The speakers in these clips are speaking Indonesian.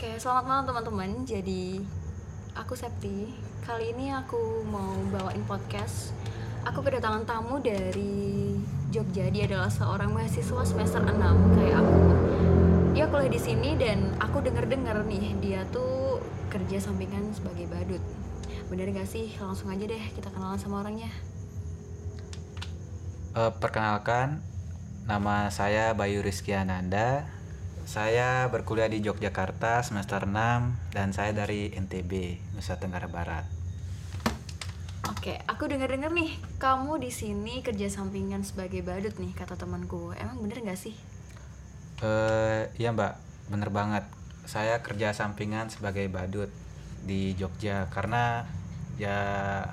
Oke, selamat malam teman-teman. Jadi aku Septi. Kali ini aku mau bawain podcast. Aku kedatangan tamu dari Jogja. Dia adalah seorang mahasiswa semester 6 kayak aku. Dia kuliah di sini dan aku denger-dengar nih dia tuh kerja sampingan sebagai badut. Bener gak sih? Langsung aja deh kita kenalan sama orangnya. Eh, perkenalkan, nama saya Bayu Rizky Ananda. Saya berkuliah di Yogyakarta semester 6 dan saya dari NTB, Nusa Tenggara Barat. Oke, aku denger-dengar nih kamu di sini kerja sampingan sebagai badut nih kata temanku. Emang bener gak sih? Eh, iya Mbak, bener banget. Saya kerja sampingan sebagai badut di Jogja karena ya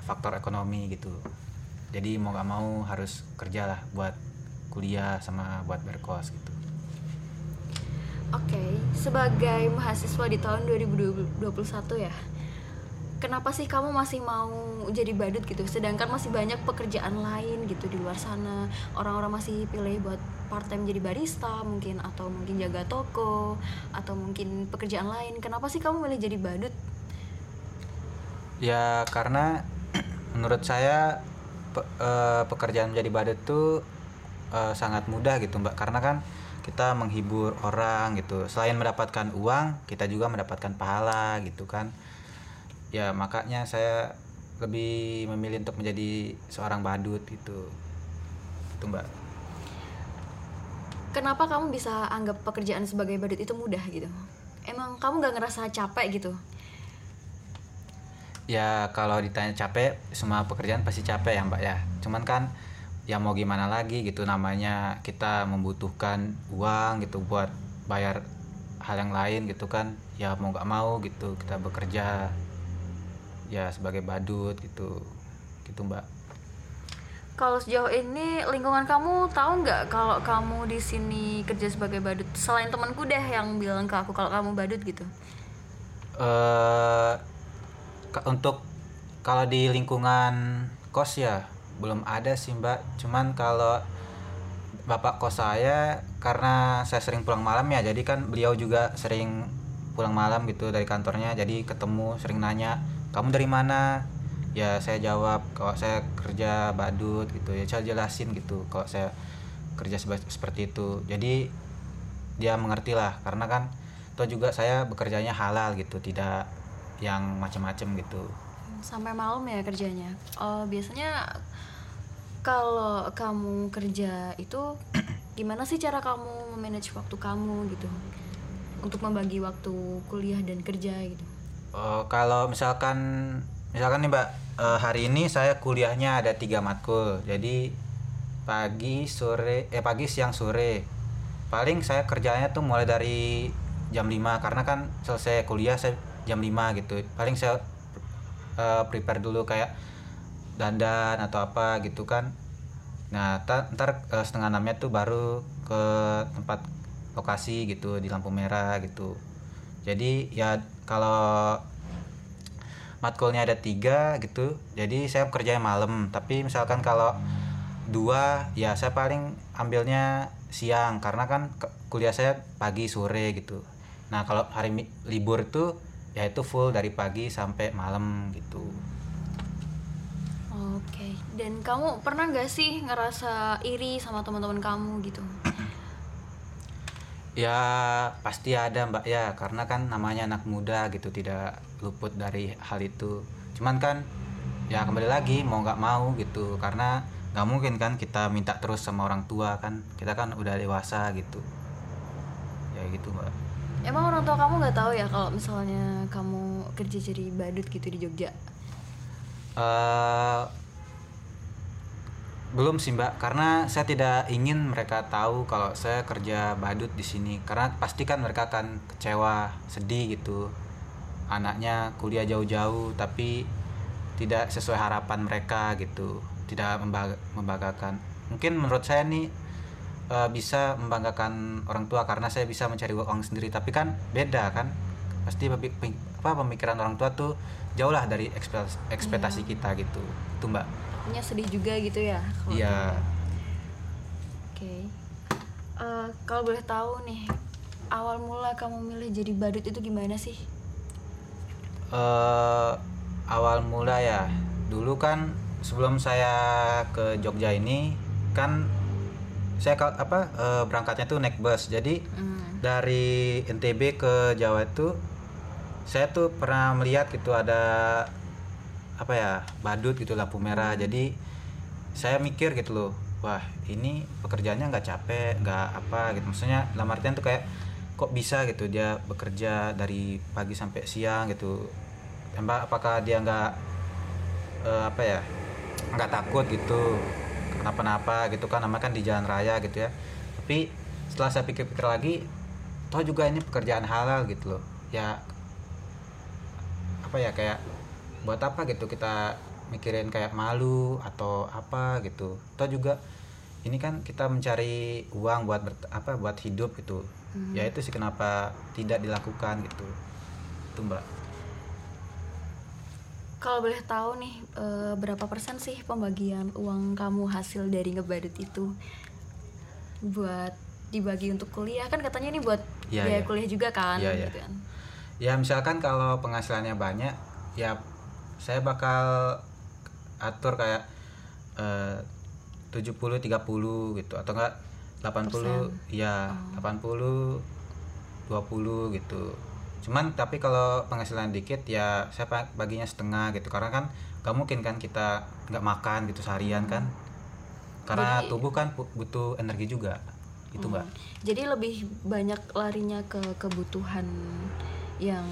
faktor ekonomi gitu. Jadi mau gak mau harus kerja lah buat kuliah sama buat berkos gitu. Oke, sebagai mahasiswa di tahun 2021 ya, kenapa sih kamu masih mau jadi badut gitu? Sedangkan masih banyak pekerjaan lain gitu di luar sana. Orang-orang masih pilih buat part time jadi barista mungkin atau mungkin jaga toko atau mungkin pekerjaan lain. Kenapa sih kamu milih jadi badut? Ya karena menurut saya pe- eh, pekerjaan menjadi badut tuh eh, sangat mudah gitu mbak karena kan kita menghibur orang gitu. Selain mendapatkan uang kita juga mendapatkan pahala gitu kan. Ya makanya saya lebih memilih untuk menjadi seorang badut gitu. Itu mbak. Kenapa kamu bisa anggap pekerjaan sebagai badut itu mudah gitu? Emang kamu gak ngerasa capek gitu? ya kalau ditanya capek semua pekerjaan pasti capek ya mbak ya. Cuman kan ya mau gimana lagi gitu namanya kita membutuhkan uang gitu buat bayar hal yang lain gitu kan ya mau nggak mau gitu kita bekerja ya sebagai badut gitu gitu mbak Kalau sejauh ini lingkungan kamu tahu nggak kalau kamu di sini kerja sebagai badut? Selain temanku deh yang bilang ke aku kalau kamu badut gitu. eh ka- untuk kalau di lingkungan kos ya belum ada sih mbak. Cuman kalau bapak kos saya karena saya sering pulang malam ya jadi kan beliau juga sering pulang malam gitu dari kantornya jadi ketemu sering nanya kamu dari mana? Ya saya jawab kalau saya kerja badut gitu ya saya jelasin gitu kalau saya kerja seperti itu. Jadi dia mengerti lah karena kan itu juga saya bekerjanya halal gitu tidak yang macam-macam gitu. Sampai malam ya kerjanya. Oh, biasanya kalau kamu kerja itu gimana sih cara kamu memanage waktu kamu gitu? Untuk membagi waktu kuliah dan kerja gitu. Eh, kalau misalkan misalkan nih mbak eh, hari ini saya kuliahnya ada tiga matkul jadi pagi sore eh pagi siang sore paling saya kerjanya tuh mulai dari jam 5 karena kan selesai kuliah saya jam 5 gitu paling saya eh, prepare dulu kayak dandan atau apa gitu kan. Nah ta- ntar eh, setengah enamnya tuh baru ke tempat lokasi gitu di lampu merah gitu. Jadi ya kalau matkulnya ada tiga gitu jadi saya kerjanya malam. Tapi misalkan kalau dua ya saya paling ambilnya siang. Karena kan kuliah saya pagi sore gitu. Nah kalau hari libur tuh ya itu full dari pagi sampai malam gitu. Dan kamu pernah gak sih ngerasa iri sama teman-teman kamu gitu? ya pasti ada mbak ya. Karena kan namanya anak muda gitu tidak luput dari hal itu. Cuman kan ya kembali lagi mau nggak mau gitu. Karena nggak mungkin kan kita minta terus sama orang tua kan. Kita kan udah dewasa gitu. Ya gitu mbak. Emang orang tua kamu nggak tahu ya kalau misalnya kamu kerja jadi badut gitu di Jogja? eh belum sih mbak. Karena saya tidak ingin mereka tahu kalau saya kerja badut di sini. Karena pasti kan mereka akan kecewa sedih gitu. Anaknya kuliah jauh-jauh tapi tidak sesuai harapan mereka gitu. Tidak membanggakan. Mungkin menurut saya nih eh, bisa membanggakan orang tua karena saya bisa mencari uang sendiri. Tapi kan beda kan? Pasti apa pemikiran orang tua tuh jauh lah dari ekspektasi, ekspektasi kita gitu. Itu mbak Nya sedih juga gitu ya? kalau Iya. Oke. Eh, kalau boleh tahu nih, awal mula kamu milih jadi badut itu gimana sih eh awal mula ya dulu kan sebelum saya ke Jogja ini kan saya ka- apa eh, berangkatnya tuh naik bus jadi Hmm. dari NTB ke Jawa itu saya tuh pernah melihat gitu ada apa ya badut gitu lampu merah. Jadi saya mikir gitu loh wah ini pekerjaannya nggak capek nggak apa gitu. Maksudnya dalam artian tuh kayak kok bisa? gitu. Dia bekerja dari pagi sampai siang gitu. Emang apakah dia nggak eh, apa ya nggak takut gitu kenapa-napa gitu kan. Namanya kan di jalan raya gitu ya. Tapi setelah saya pikir-pikir lagi toh juga ini pekerjaan halal gitu loh. Ya apa ya kayak buat apa gitu kita mikirin kayak malu atau apa gitu. Toh juga ini kan kita mencari uang buat bert- apa buat hidup gitu. Ya itu sih kenapa tidak dilakukan gitu. Itu mbak. Kalau boleh tahu nih eh, berapa persen sih pembagian uang kamu hasil dari ngebadut itu? Buat dibagi untuk kuliah? Kan katanya ini buat Iya, biaya iya. kuliah juga kan iya. gitu kan. ya misalkan kalau penghasilannya banyak ya saya bakal atur kayak eh, 70 30 gitu. Atau enggak 80 ya 80 20 gitu. Cuman tapi kalau penghasilan dikit ya saya baginya setengah gitu. Karena kan gak mungkin kan kita nggak makan gitu seharian kan. Karena Jadi- tubuh kan butuh energi juga. Itu mbak. Hmm. Jadi lebih banyak larinya ke kebutuhan yang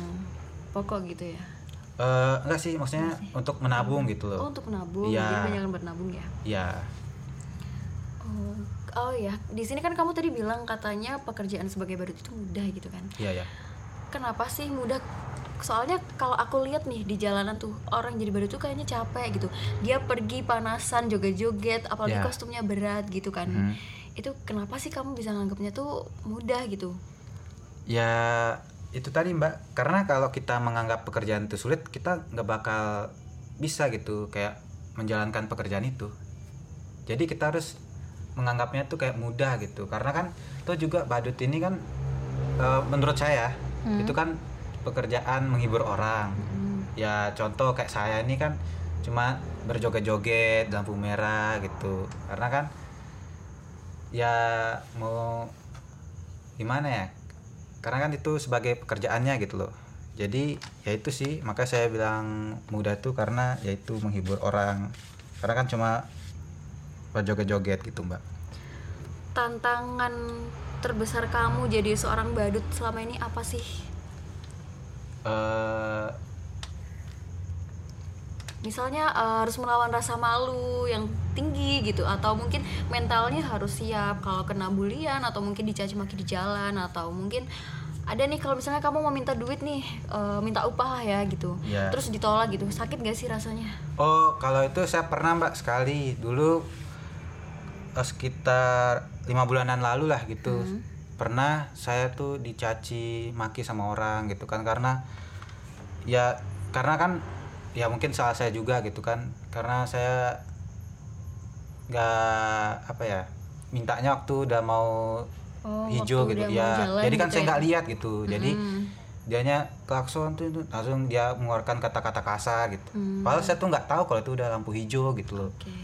pokok gitu ya. Eh, enggak sih maksudnya untuk menabung gitu Oh, loh untuk menabung, Iya. jadi banyak yang bernabung ya. ya Oh, oh ya, di sini kan kamu tadi bilang katanya pekerjaan sebagai badut itu mudah gitu kan. iya ya Kenapa sih mudah? Soalnya kalau aku lihat nih di jalanan tuh orang jadi badut tuh kayaknya capek gitu. Dia pergi panasan, joget-joget, apalagi Ya. kostumnya berat gitu kan. Mhm. Itu kenapa sih kamu bisa nganggapnya tuh mudah gitu? ya itu tadi mbak. Karena kalau kita menganggap pekerjaan itu sulit kita nggak bakal bisa gitu kayak menjalankan pekerjaan itu. Jadi kita harus menganggapnya tuh kayak mudah gitu. Karena kan itu juga badut ini kan eh, menurut saya itu kan pekerjaan menghibur orang. Ya contoh kayak saya ini kan cuma berjoget-joget lampu merah gitu. Karena kan ya mau gimana ya karena kan itu sebagai pekerjaannya gitu loh. Jadi ya itu sih maka saya bilang mudah tuh karena yaitu menghibur orang. Karena kan cuma berjoget-joget gitu mbak. Tantangan terbesar kamu jadi seorang badut selama ini apa sih? eh Misalnya eh, harus melawan rasa malu yang tinggi gitu. Atau mungkin mentalnya harus siap kalau kena bulian atau mungkin dicaci maki di jalan atau mungkin ada nih kalau misalnya kamu mau minta duit nih eh, minta upah ya gitu. Iya. terus ditolak gitu. Sakit gak sih rasanya? Oh kalau itu saya pernah mbak sekali. Dulu eh, sekitar lima bulanan lalu lah gitu. Pernah saya tuh dicaci maki sama orang gitu kan. Karena ya karena kan ya mungkin salah saya juga gitu kan. Karena saya nggak apa ya mintanya waktu udah mau Oh, hijau gitu ya jadi kan gitu saya ya? nggak lihat gitu jadi Hmm. dianya klakson tuh langsung dia mengeluarkan kata-kata kasar gitu Hmm. padahal saya tuh nggak tahu kalau itu udah lampu hijau gitu loh Oke.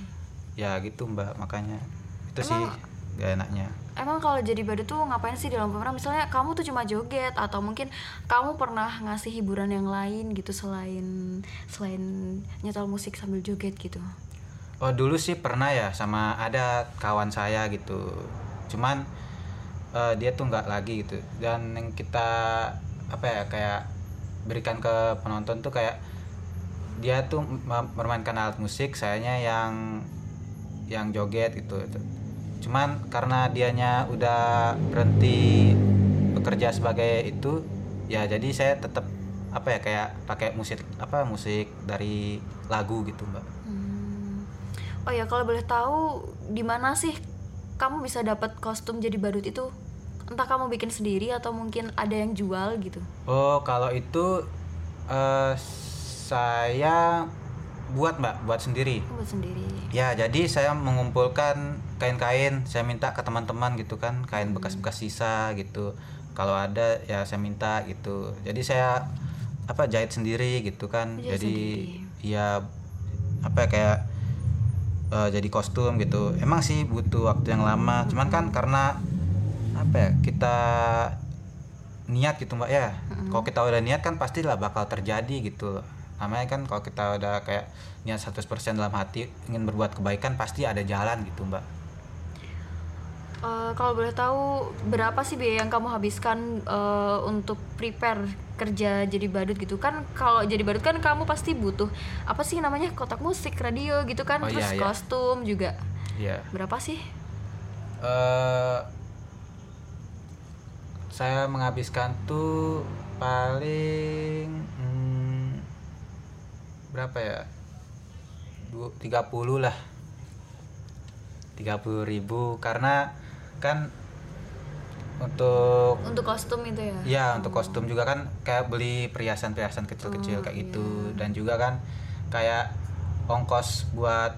ya gitu mbak makanya itu sih Emang- gak enaknya Emang kalau jadi badut tuh ngapain sih di lampu merah? Misalnya kamu tuh cuma joget atau mungkin kamu pernah ngasih hiburan yang lain gitu selain selain nyetel musik sambil joget gitu. Oh dulu sih pernah ya sama ada kawan saya gitu. Cuman eh, dia tuh nggak lagi gitu. Dan yang kita apa ya kayak berikan ke penonton tuh kayak dia tuh mem- memainkan alat musik sayanya yang yang joget gitu. Cuman karena dianya udah berhenti bekerja sebagai itu ya jadi saya tetap apa ya kayak pakai musik apa musik dari lagu gitu mbak. Oh ya kalau boleh tahu di mana sih kamu bisa dapat kostum jadi badut itu? Entah kamu bikin sendiri atau mungkin ada yang jual gitu. Oh, kalau itu eh, saya buat mbak, buat sendiri. Kamu buat sendiri. Ya, jadi saya mengumpulkan kain-kain, saya minta ke teman-teman gitu kan, kain bekas-bekas sisa gitu. kalau ada ya saya minta gitu jadi saya apa jahit sendiri gitu kan Jahit jadi sendiri. ya apa ya, kayak eh, jadi kostum gitu. Emang sih butuh waktu yang lama. Cuman kan karena apa ya kita niat gitu mbak ya. Kalau kita udah niat kan pastilah bakal terjadi gitu. Namanya kan kalau kita udah kayak niat 100% dalam hati ingin berbuat kebaikan pasti ada jalan gitu mbak Eh, kalau boleh tahu berapa sih biaya yang kamu habiskan eh, untuk prepare kerja jadi badut gitu? Kan kalau jadi badut kan kamu pasti butuh apa sih namanya kotak musik radio gitu kan Oh, terus iya, iya. kostum juga. Iya. berapa sih? Eh saya menghabiskan tuh paling hmm, berapa ya? Du- 30 lah. 30 ribu karena kan untuk untuk kostum itu ya ya untuk kostum juga kan kayak beli perhiasan-perhiasan kecil-kecil Oh, kayak iya. gitu dan juga kan kayak ongkos buat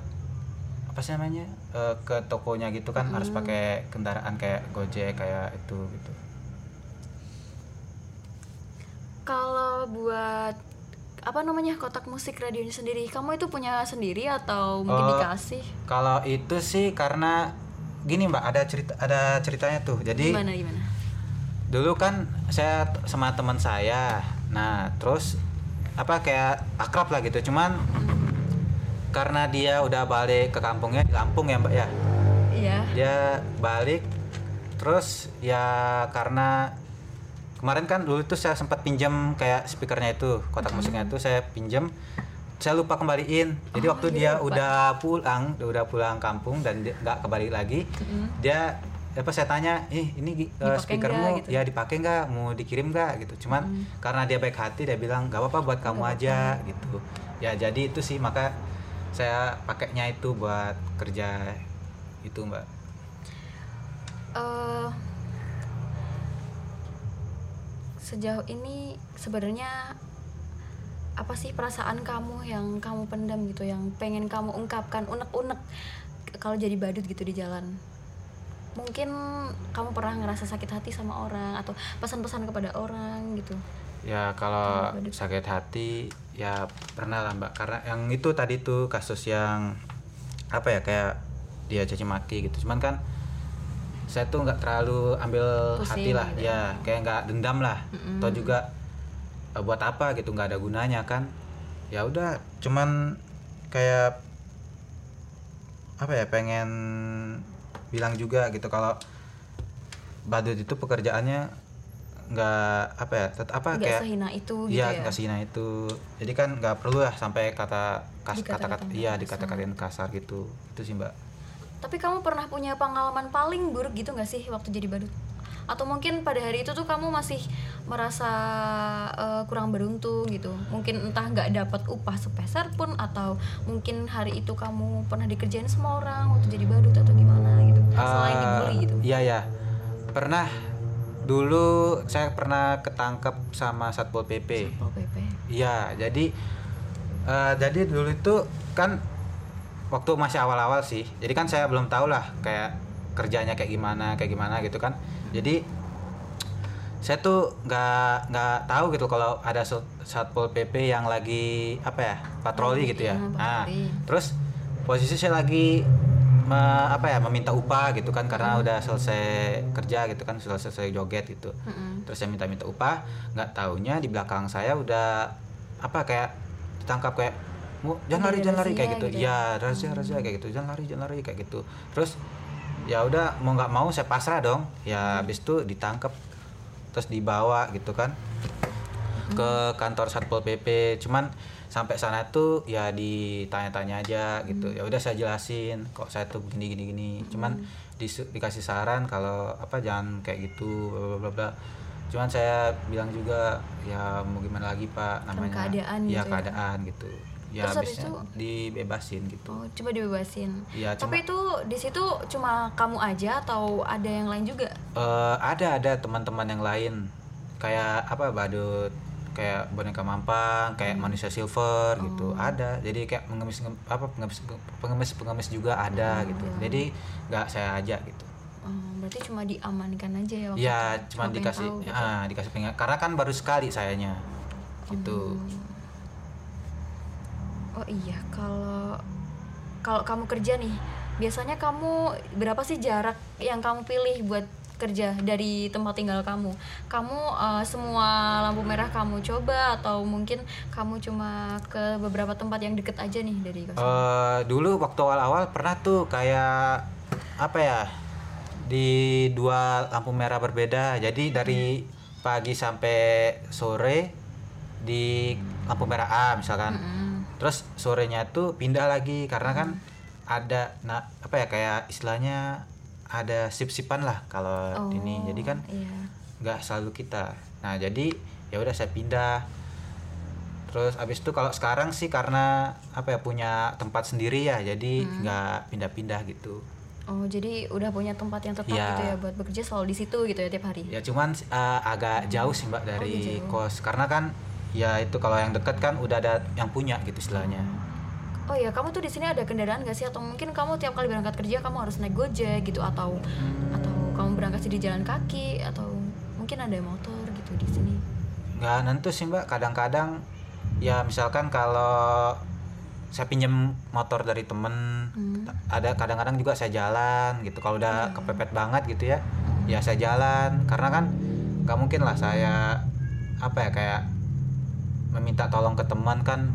apa sih namanya eh, ke tokonya gitu kan harus Hmm. pakai kendaraan kayak gojek kayak itu gitu kalau buat apa namanya kotak musik radionya sendiri kamu itu punya sendiri atau mungkin Oh. dikasih kalau itu sih karena gini mbak ada cerita ada ceritanya tuh. Jadi gimana gimana? dulu kan saya sama teman saya. Nah terus apa kayak akrab lah gitu. Cuman karena dia udah balik ke kampungnya di Lampung ya mbak ya? Iya. Dia balik terus ya karena kemarin kan dulu tuh saya sempat pinjam kayak speakernya itu kotak musiknya itu saya pinjam saya lupa kembaliin. Jadi Oh, waktu jadi dia lupa. udah pulang udah pulang kampung dan nggak kembali lagi dia apa saya tanya ih ini gi- eh, speakermu nggak? gitu? ya dipakai nggak? Mau dikirim nggak? Gitu. Cuman karena dia baik hati dia bilang nggak apa-apa buat kamu aja gitu. Ya jadi itu sih maka saya pakainya itu buat kerja itu mbak. Eh sejauh ini sebenarnya apa sih perasaan kamu yang kamu pendam gitu yang pengen kamu ungkapkan unek-unek kalau jadi badut gitu di jalan? Mungkin kamu pernah ngerasa sakit hati sama orang atau pesan-pesan kepada orang gitu. Ya kalau sakit hati ya pernah lah mbak. Karena yang itu tadi tuh kasus yang apa ya kayak dia caci maki gitu. Cuman kan saya tuh nggak terlalu ambil Pusing hati lah. gitu ya kayak nggak dendam lah. Mm-mm. atau juga buat apa gitu nggak ada gunanya kan ya udah cuman kayak apa ya pengen bilang juga gitu kalau badut itu pekerjaannya nggak apa ya tet- apa nggak kayak sehina itu gitu Iya, ya nggak sihina itu. Jadi kan nggak perlu lah sampai kata kas, kata-kata Dikata-katain iya dikata-katain kasar gitu. Itu sih, Mbak. tapi kamu pernah punya pengalaman paling buruk gitu nggak sih waktu jadi badut atau mungkin pada hari itu tuh kamu masih merasa eh, kurang beruntung gitu mungkin entah nggak dapat upah sepeser pun atau mungkin hari itu kamu pernah dikerjain sama orang waktu jadi badut atau gimana gitu selain Eh, dibully gitu Iya, ya. Pernah dulu saya pernah ketangkep sama Satpol PP. Satpol PP Iya, jadi eh, jadi dulu itu kan waktu masih awal-awal sih. Jadi kan saya belum tahu lah kayak kerjanya kayak gimana, kayak gimana gitu kan. Jadi saya tuh nggak nggak tahu gitu kalau ada sat- satpol pp yang lagi apa ya patroli gitu ya. ah, Nah, terus posisi saya lagi me- apa ya meminta upah gitu kan karena udah selesai kerja gitu kan sudah selesai joget gitu Mm-mm. terus saya minta-minta upah nggak taunya di belakang saya udah apa kayak ditangkap kayak "Mu, jangan lari jangan lari kayak gitu gitu ya? ya razia razia kayak gitu jangan lari jangan lari kayak gitu terus ya udah mau nggak mau saya pasrah dong. Ya habis itu ditangkap terus dibawa gitu kan. Ke kantor satpol pp cuman sampai sana tuh ya ditanya-tanya aja gitu. Ya udah saya jelasin kok saya tuh begini gini gini. Cuman disu- dikasih saran kalau apa jangan kayak gitu bla bla bla cuman saya bilang juga ya mau gimana lagi pak? Namanya. Keadaan ya gitu ya. keadaan gitu ya Terus habis itu- dibebasin gitu. Oh coba dibebasin. Iya, tapi itu di situ cuma kamu aja atau ada yang lain juga? Eh, ada ada teman-teman yang lain. Kayak apa badut. Kayak boneka mampang kayak manusia silver gitu. Ada. Jadi kayak pengemis apa pengemis pengemis pengemis juga ada gitu. jadi nggak saya aja gitu. Oh, berarti cuma diamankan aja ya waktu ya itu? cuma dikasih tahu gitu. ah, dikasih pengen karena kan baru sekali sayanya. Gitu Oh iya, kalau kalau kamu kerja nih, biasanya kamu berapa sih jarak yang kamu pilih buat kerja dari tempat tinggal kamu? Kamu eh, semua lampu merah kamu coba atau mungkin kamu cuma ke beberapa tempat yang deket aja nih dari? Eh, dulu waktu awal-awal pernah tuh kayak apa ya di dua lampu merah berbeda jadi dari pagi sampai sore di lampu merah A misalkan Mm-mm. Terus sorenya tuh pindah lagi karena kan ada nah apa ya kayak istilahnya ada sip-sipan lah kalau ini jadi kan iya. nggak selalu kita nah jadi ya udah saya pindah terus abis itu kalau sekarang sih karena apa ya punya tempat sendiri ya jadi nggak pindah-pindah gitu Oh, jadi udah punya tempat yang tetap Iya. gitu ya buat bekerja selalu di situ gitu ya tiap hari. ya cuman eh, agak jauh sih mbak dari jauh. kos karena kan ya itu kalau yang dekat kan udah ada yang punya gitu istilahnya. Oh iya, kamu tuh di sini ada kendaraan gak sih? Atau mungkin kamu tiap kali berangkat kerja kamu harus naik Gojek gitu atau atau kamu berangkat di jalan kaki atau mungkin ada motor gitu di sini. nggak nentu sih mbak. Kadang-kadang ya misalkan kalau saya pinjem motor dari temen Hmm. ada kadang-kadang juga saya jalan gitu. Kalau udah kepepet banget gitu ya ya saya jalan. Karena kan nggak mungkin lah saya apa ya kayak meminta tolong ke teman kan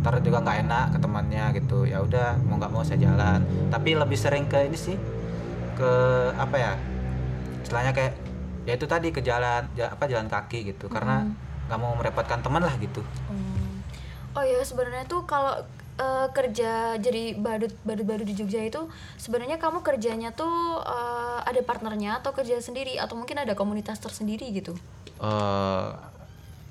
ntar juga nggak enak ke temannya gitu. Ya udah mau nggak mau saya jalan. Tapi lebih sering ke ini sih ke apa ya istilahnya kayak ya itu tadi ke jalan ja- apa jalan kaki gitu. Karena nggak mau merepotkan teman lah gitu. Oh, oh ya sebenarnya tuh kalau eh, kerja jadi badut badut badut di Jogja itu sebenarnya kamu kerjanya tuh eh, ada partnernya atau kerja sendiri? Atau mungkin ada komunitas tersendiri gitu. eh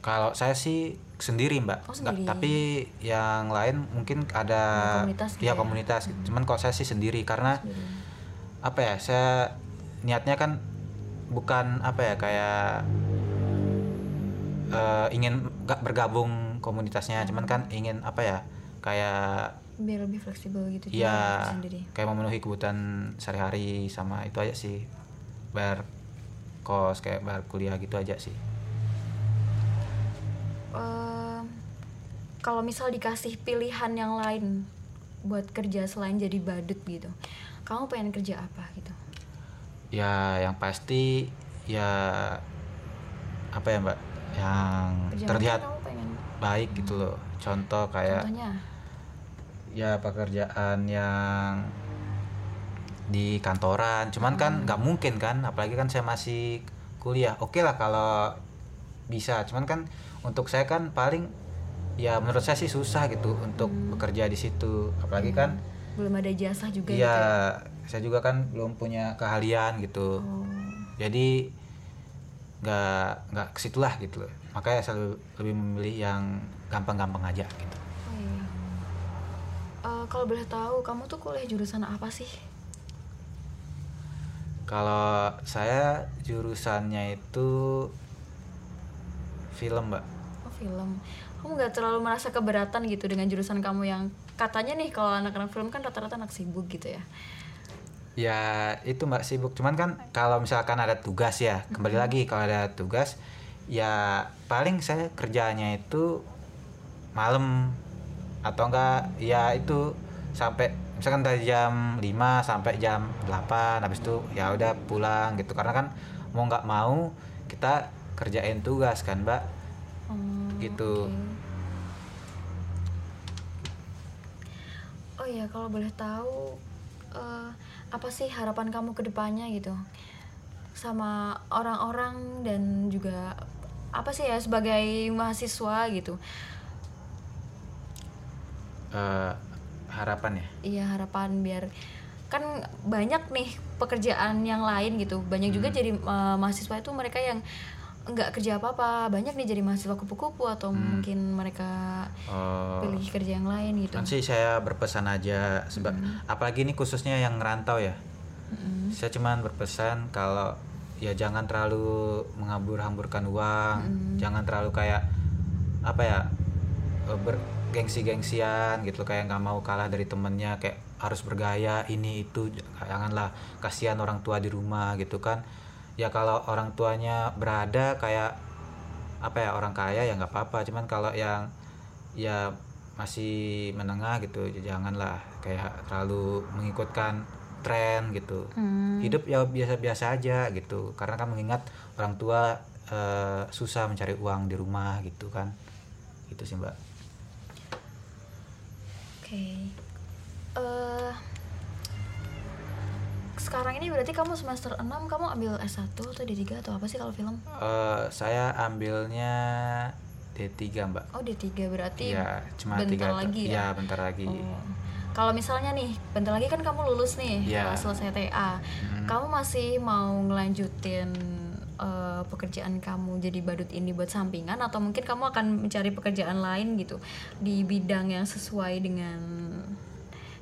kalau saya sih sendiri mbak Oh, Nggak- sendiri. tapi yang lain mungkin ada komunitas gitu ya ya? komunitas gitu. cuman kalau saya sih sendiri karena apa ya saya niatnya kan bukan apa ya kayak eh, ingin nggak bergabung komunitasnya cuman kan ingin apa ya kayak Biar lebih fleksibel gitu ya sendiri. kayak memenuhi kebutuhan sehari-hari sama itu aja sih bayar kos kayak bayar kuliah gitu aja sih Em, kalau misal dikasih pilihan yang lain buat kerja selain jadi badut gitu, kamu pengen kerja apa gitu? ya yang pasti ya apa ya mbak yang Kerja terlihat baik gitu loh contoh kayak Contohnya? ya pekerjaan yang di kantoran cuman kan Hmm. nggak mungkin kan apalagi kan saya masih kuliah oke lah kalau bisa cuman kan untuk saya kan paling ya menurut saya sih susah gitu untuk Hmm. bekerja di situ apalagi kan Belum ada jasa juga gitu ya ya? saya juga kan belum punya keahlian gitu Oh. jadi nggak nggak ke situlah gitu loh makanya saya lebih, lebih memilih yang gampang-gampang aja gitu Oh iya. Eh, kalau boleh tahu, kamu tuh kuliah jurusan apa sih? kalau saya jurusannya itu film mbak Oh film. Kamu nggak terlalu merasa keberatan gitu dengan jurusan kamu yang katanya nih kalau anak-anak film kan rata-rata anak sibuk gitu ya? ya itu mbak sibuk cuman kan kalau misalkan ada tugas ya kembali lagi kalau ada tugas ya paling saya kerjanya itu malam atau enggak ya itu sampai misalkan dari jam 5 sampai jam 8 habis itu ya udah pulang gitu karena kan mau nggak mau kita kerjain tugas kan mbak Oh, Gitu. oke. Oh iya, kalau boleh tahu eh, apa sih harapan kamu ke depannya gitu sama orang-orang dan juga apa sih ya sebagai mahasiswa gitu? Eh, harapan ya Iya harapan biar kan banyak nih pekerjaan yang lain gitu banyak juga jadi eh, mahasiswa itu mereka yang nggak kerja apa-apa. Banyak nih jadi mahasiswa kupu-kupu atau mungkin mereka Eh, pilih kerja yang lain gitu. Kan sih saya berpesan aja sebab apalagi ini khususnya yang ngerantau ya. Mm-mm. saya cuman berpesan kalau ya jangan terlalu mengambur-hamburkan uang. Jangan terlalu kayak apa ya eh, ber- gengsi-gengsian gitu. Kayak nggak mau kalah dari temennya kayak harus bergaya ini itu. Janganlah kasihan orang tua di rumah gitu kan ya kalau orang tuanya berada kayak apa ya orang kaya ya nggak apa-apa. Cuman kalau yang ya masih menengah gitu ya janganlah kayak terlalu mengikutkan tren gitu. Hmm. hidup ya biasa-biasa aja gitu. Karena kan mengingat orang tua eh, susah mencari uang di rumah gitu kan. Gitu sih mbak. Oke. Eh, sekarang ini berarti kamu semester 6 kamu ambil S1 atau D3 atau apa sih kalau film? Eh, saya ambilnya D3 mbak Oh D3 berarti Iya cuma bentar tiga lagi ya ya? bentar lagi Oh. Kalau misalnya nih, bentar lagi kan kamu lulus nih, setelah selesai TA. Hmm. Kamu masih mau ngelanjutin eh, pekerjaan kamu jadi badut ini buat sampingan atau mungkin kamu akan mencari pekerjaan lain gitu di bidang yang sesuai dengan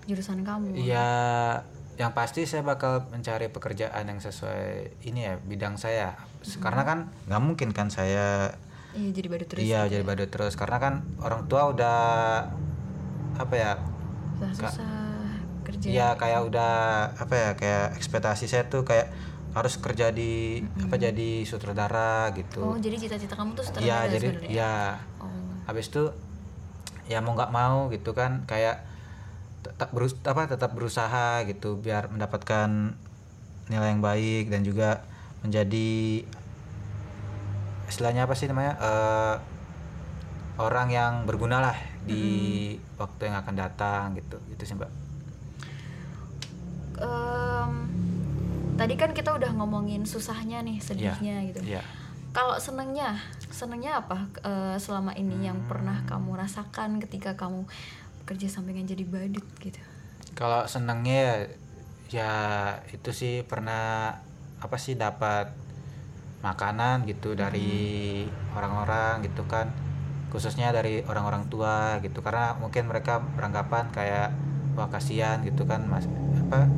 jurusan kamu? Iya, yang pasti saya bakal mencari pekerjaan yang sesuai ini ya bidang saya. Karena kan nggak mungkin kan saya Iya, jadi badut terus. iya jadi badut terus. Karena kan orang tua udah apa ya? Susah-susah kerja. Iya kayak udah apa ya? Kayak ekspektasi saya tuh kayak harus kerja di apa jadi sutradara gitu. Oh, jadi cita-cita kamu tuh Iya sutradara jadi sebenarnya? ya. Oh. Habis itu ya mau nggak mau gitu kan kayak tetap berus apa tetap berusaha gitu biar mendapatkan nilai yang baik dan juga menjadi istilahnya apa sih namanya eh, orang yang berguna lah di waktu yang akan datang gitu gitu sih mbak Em, tadi kan kita udah ngomongin susahnya nih, sedihnya gitu. Iya. Kalau senengnya, senengnya apa eh, selama ini yang Hmm. pernah kamu rasakan ketika kamu kerja sampingan jadi badut gitu? kalau senangnya ya, ya itu sih pernah apa sih dapat makanan gitu dari orang-orang gitu kan. Khususnya dari orang-orang tua gitu. Karena mungkin mereka beranggapan kayak wah kasihan gitu kan mas apa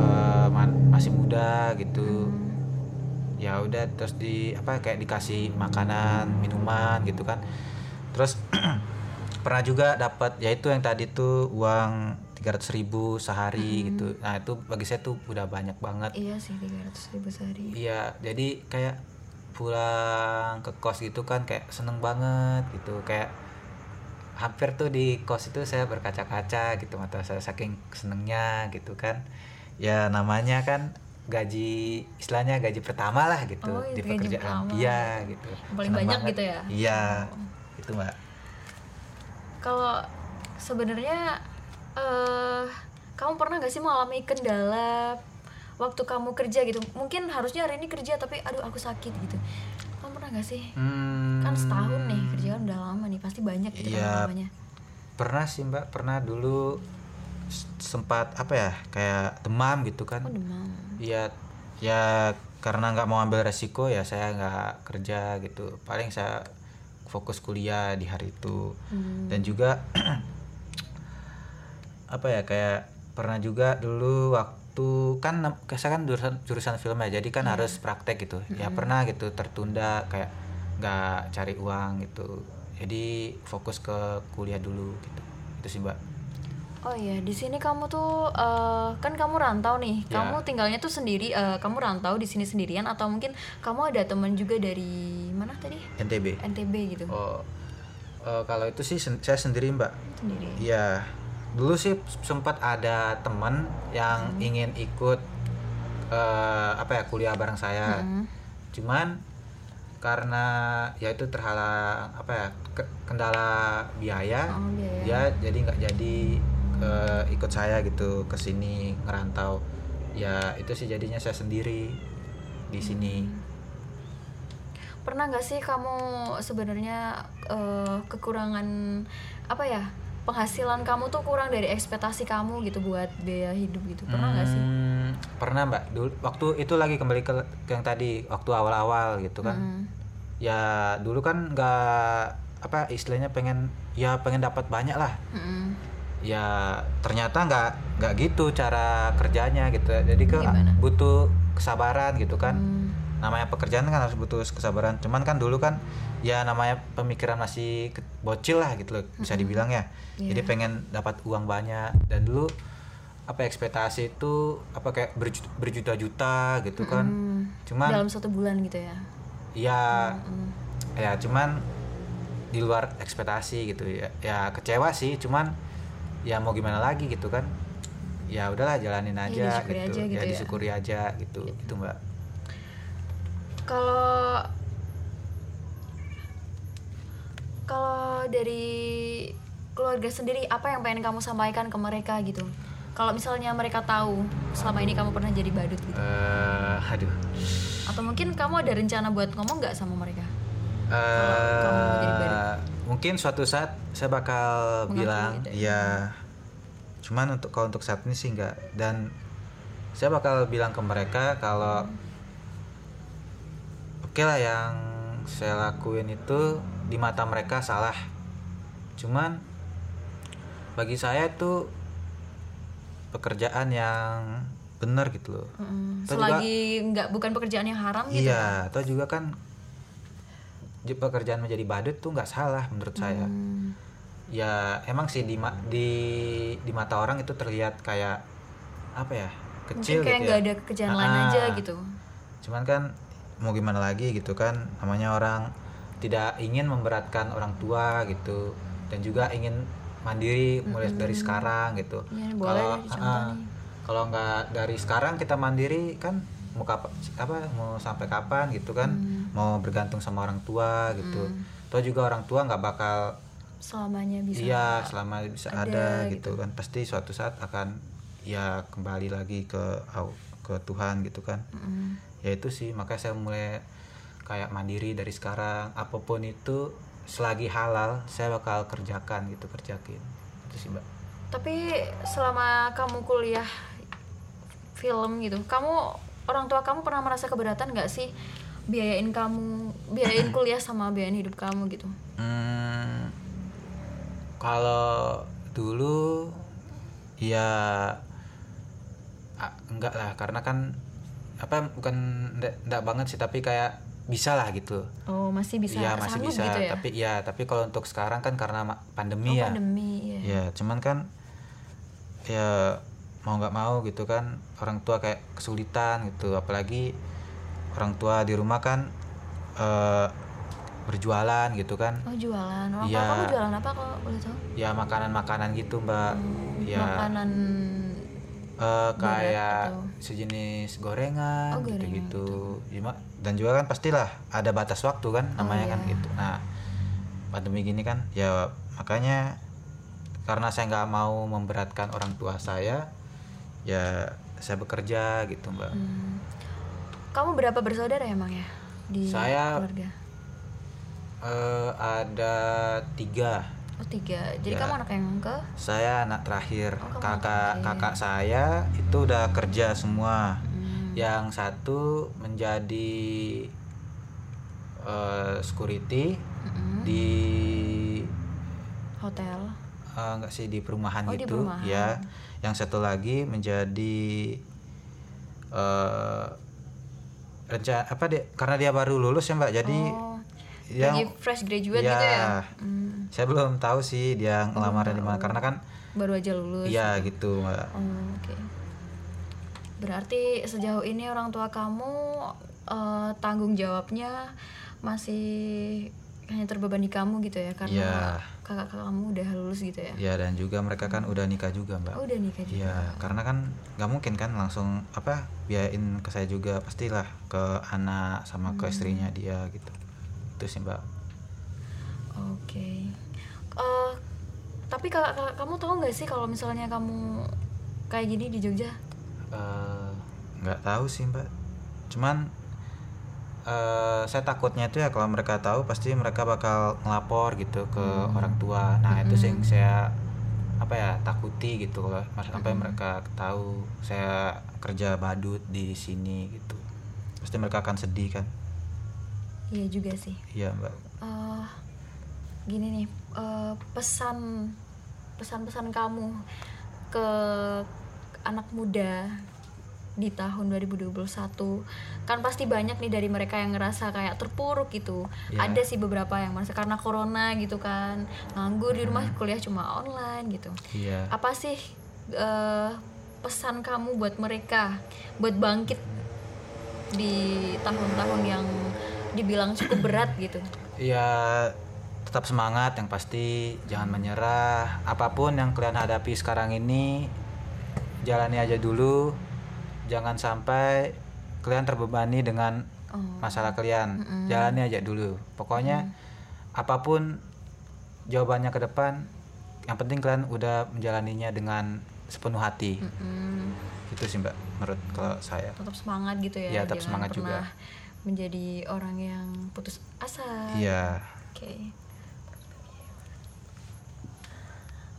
eh, ma- masih muda gitu. Ya udah terus di apa kayak dikasih makanan minuman gitu kan. Terus pernah juga dapat yaitu yang tadi tuh uang 300.000 ribu sehari gitu nah itu bagi saya tuh udah banyak banget Iya sih 300 ribu sehari. iya jadi kayak pulang ke kos gitu kan kayak seneng banget gitu kayak hampir tuh di kos itu saya berkaca-kaca gitu mata saya saking senengnya gitu kan ya namanya kan gaji istilahnya gaji pertama lah gitu Oh, di itu gaji pekerjaan iya gitu paling Seneng banyak banget. gitu ya? iya Oh. itu mbak Kalau sebenarnya eh kamu pernah gak sih mengalami kendala waktu kamu kerja gitu? Mungkin harusnya hari ini kerja tapi aduh aku sakit gitu. Kamu pernah gak sih? Hmm, Kan setahun nih kerja kan udah lama nih pasti banyak gitu Iya. kan namanya. pernah sih mbak pernah dulu sempat apa ya kayak demam gitu kan Oh demam. Iya, ya karena nggak mau ambil resiko ya saya nggak kerja gitu. Paling saya fokus kuliah di hari itu. Hmm. Dan juga apa ya kayak pernah juga dulu waktu kan saya kan jurusan jurusan film ya, jadi kan harus praktek gitu. Ya pernah gitu tertunda kayak nggak cari uang gitu. Jadi fokus ke kuliah dulu gitu. Itu sih mbak. Oh iya, di sini kamu tuh eh, kan kamu rantau nih. Ya. Kamu tinggalnya tuh sendiri. eh, kamu rantau di sini sendirian atau mungkin kamu ada teman juga dari mana tadi? NTB. NTB gitu. Oh, eh, kalau itu sih sen- saya sendiri mbak. Sendiri. Iya, dulu sih sempat ada teman yang ingin ikut eh, apa ya kuliah bareng saya. Hmm. Cuman karena ya itu terhalang apa ya ke- kendala biaya, Oh, biaya. dia jadi nggak jadi eh, ikut saya gitu ke sini ngerantau. Ya itu sih jadinya saya sendiri di sini. Pernah nggak sih kamu sebenarnya eh, kekurangan apa ya? Penghasilan kamu tuh kurang dari ekspektasi kamu gitu buat biaya hidup gitu. Pernah nggak sih? Hmm, pernah mbak. Dulu waktu itu lagi kembali ke, ke yang tadi waktu awal-awal gitu kan. Hmm. ya dulu kan nggak apa istilahnya pengen ya pengen dapat banyak lah Mm-mm. Ya ternyata nggak nggak gitu cara kerjanya gitu. Jadi ke Gimana? butuh kesabaran gitu kan. Hmm. namanya pekerjaan kan harus butuh kesabaran. Cuman kan dulu kan ya namanya pemikiran masih bocil lah gitu loh bisa dibilang ya. Jadi Iya. pengen dapat uang banyak. Dan dulu apa ekspektasi itu apa kayak berju- berjuta-juta gitu kan. Hmm, cuman dalam satu bulan gitu ya? Ya Hmm. ya cuman di luar ekspektasi gitu ya. Ya kecewa sih cuman ya mau gimana lagi gitu kan. Ya udahlah jalanin aja disyukuri gitu. aja gitu ya ya. disyukuri aja gitu itu mbak. Kalau kalau dari keluarga sendiri apa yang pengen kamu sampaikan ke mereka gitu? Kalau misalnya mereka tahu selama ini kamu pernah jadi badut gitu. Eh aduh. Atau mungkin kamu ada rencana buat ngomong nggak sama mereka? Eh kamu jadi badut. mungkin suatu saat saya bakal Mengakui bilang ya. cuman untuk kalau untuk saat ini sih enggak. Dan saya bakal bilang ke mereka kalau oke lah yang saya lakuin itu di mata mereka salah. Cuman bagi saya itu pekerjaan yang benar gitu loh. Mm, juga- selagi nggak bukan pekerjaan yang haram gitu iya atau juga kan pekerjaan menjadi badut tuh nggak salah menurut saya. Hmm, ya emang sih di di di mata orang itu terlihat kayak apa ya mungkin kecil kayak gitu nggak ya ada kerjaan lain aja gitu. Cuman kan mau gimana lagi gitu kan namanya orang tidak ingin memberatkan orang tua gitu dan juga ingin mandiri mulai dari sekarang gitu. Boleh kalau nih. kalau nggak dari sekarang kita mandiri kan mau kapa- apa mau sampai kapan gitu kan. Hmm. Mau bergantung sama orang tua gitu. Atau juga orang tua nggak bakal selamanya bisa iya selama bisa ada ada, gitu. kan. Pasti suatu saat akan ya kembali lagi ke ke Tuhan gitu kan. Mm, ya itu sih makanya saya mulai kayak mandiri dari sekarang. Apa pun itu selagi halal saya bakal kerjakan gitu kerjakin. Itu sih mbak. Tapi selama kamu kuliah film gitu kamu orang tua kamu pernah merasa keberatan nggak sih biayain kamu biayain kuliah sama biayain hidup kamu gitu. Hmm, kalau dulu ya ah, enggak lah karena kan apa bukan enggak, enggak banget sih tapi kayak bisa lah gitu. Oh masih bisa Iya masih sanggup bisa gitu ya? tapi ya tapi kalau untuk sekarang kan karena pandemi Oh, ya. pandemi ya ya cuman kan ya mau nggak mau gitu kan orang tua kayak kesulitan gitu apalagi orang tua di rumah kan eh, berjualan gitu kan. Oh jualan. Tua Iya. kamu jualan apa kalau boleh tahu? Ya makanan-makanan gitu mbak. Ya. makanan eh, kayak atau? sejenis gorengan Oh, gorengan gitu-gitu. Cuma- dan juga kan pastilah ada batas waktu kan namanya kan iya. gitu. Nah pandemi gini kan ya makanya karena saya nggak mau memberatkan orang tua saya ya saya bekerja gitu mbak. Hmm. Kamu berapa bersaudara emang ya di Saya- keluarga Eh, ada tiga oh tiga jadi Ya. kamu anak yang ke saya anak terakhir Oh, kakak terakhir. kakak saya itu udah kerja semua Hmm. yang satu menjadi eh, security Mm-mm. di hotel eh, enggak sih di perumahan Oh, di gitu perumahan. ya yang satu lagi menjadi eh rencana apa deh karena dia baru lulus ya mbak jadi oh yang lagi fresh graduate Ya. gitu ya Hmm, saya belum tahu sih dia ngelamarnya di mana karena kan baru aja lulus iya gitu mbak Oh, oke. Berarti sejauh ini orang tua kamu eh, tanggung jawabnya masih hanya terbebani kamu gitu ya karena Iya. Kakak-kakak kamu udah lulus gitu ya. ya dan juga mereka kan udah nikah juga mbak Oh, udah nikah juga. Iya, karena kan nggak mungkin kan langsung apa biayain ke saya juga pastilah ke anak sama ke istrinya dia gitu. Itu sih mbak. Oke. Eh, tapi kakak, kakak kamu tahu nggak sih kalau misalnya kamu kayak gini di Jogja? Eh, nggak tahu sih mbak. Cuman eh saya takutnya itu ya kalau mereka tahu pasti mereka bakal ngelapor gitu ke orang tua. Nah itu sih yang saya apa ya takuti gitu kalau sampai mereka tahu saya kerja badut di sini gitu. Pasti mereka akan sedih kan. Iya juga sih. Iya mbak. eh gini nih eh, pesan pesan-pesan kamu ke anak muda di tahun 2021 kan pasti banyak nih dari mereka yang ngerasa kayak terpuruk gitu. Iya. ada sih beberapa yang merasa karena corona gitu kan. Nganggur di rumah kuliah cuma online gitu. Iya. Apa sih eh, pesan kamu buat mereka? Buat bangkit di tahun-tahun yang dibilang cukup berat gitu? Ya tetap semangat yang pasti. Jangan menyerah. Apa pun yang kalian hadapi sekarang ini jalani aja dulu jangan sampai kalian terbebani dengan Oh. masalah kalian jalani aja dulu pokoknya apa pun jawabannya ke depan yang penting kalian udah menjalaninya dengan sepenuh hati Mm, gitu sih mbak menurut kalau saya tetap semangat gitu ya Iya, tetap jangan semangat juga. menjadi orang yang putus asa iya Oke.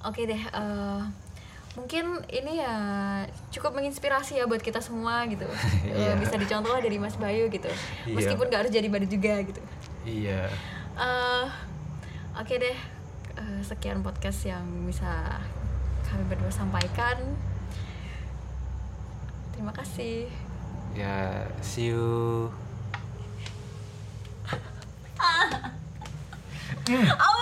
Oke deh. eh, mungkin ini ya cukup menginspirasi ya buat kita semua gitu. Eh, Iya. Bisa dicontoh lah dari Mas Bayu gitu. Iya. Meskipun gak harus jadi badut juga gitu. iya Eh, Oke deh. Eh, sekian podcast yang bisa kami berdua sampaikan. Terima kasih. ya see you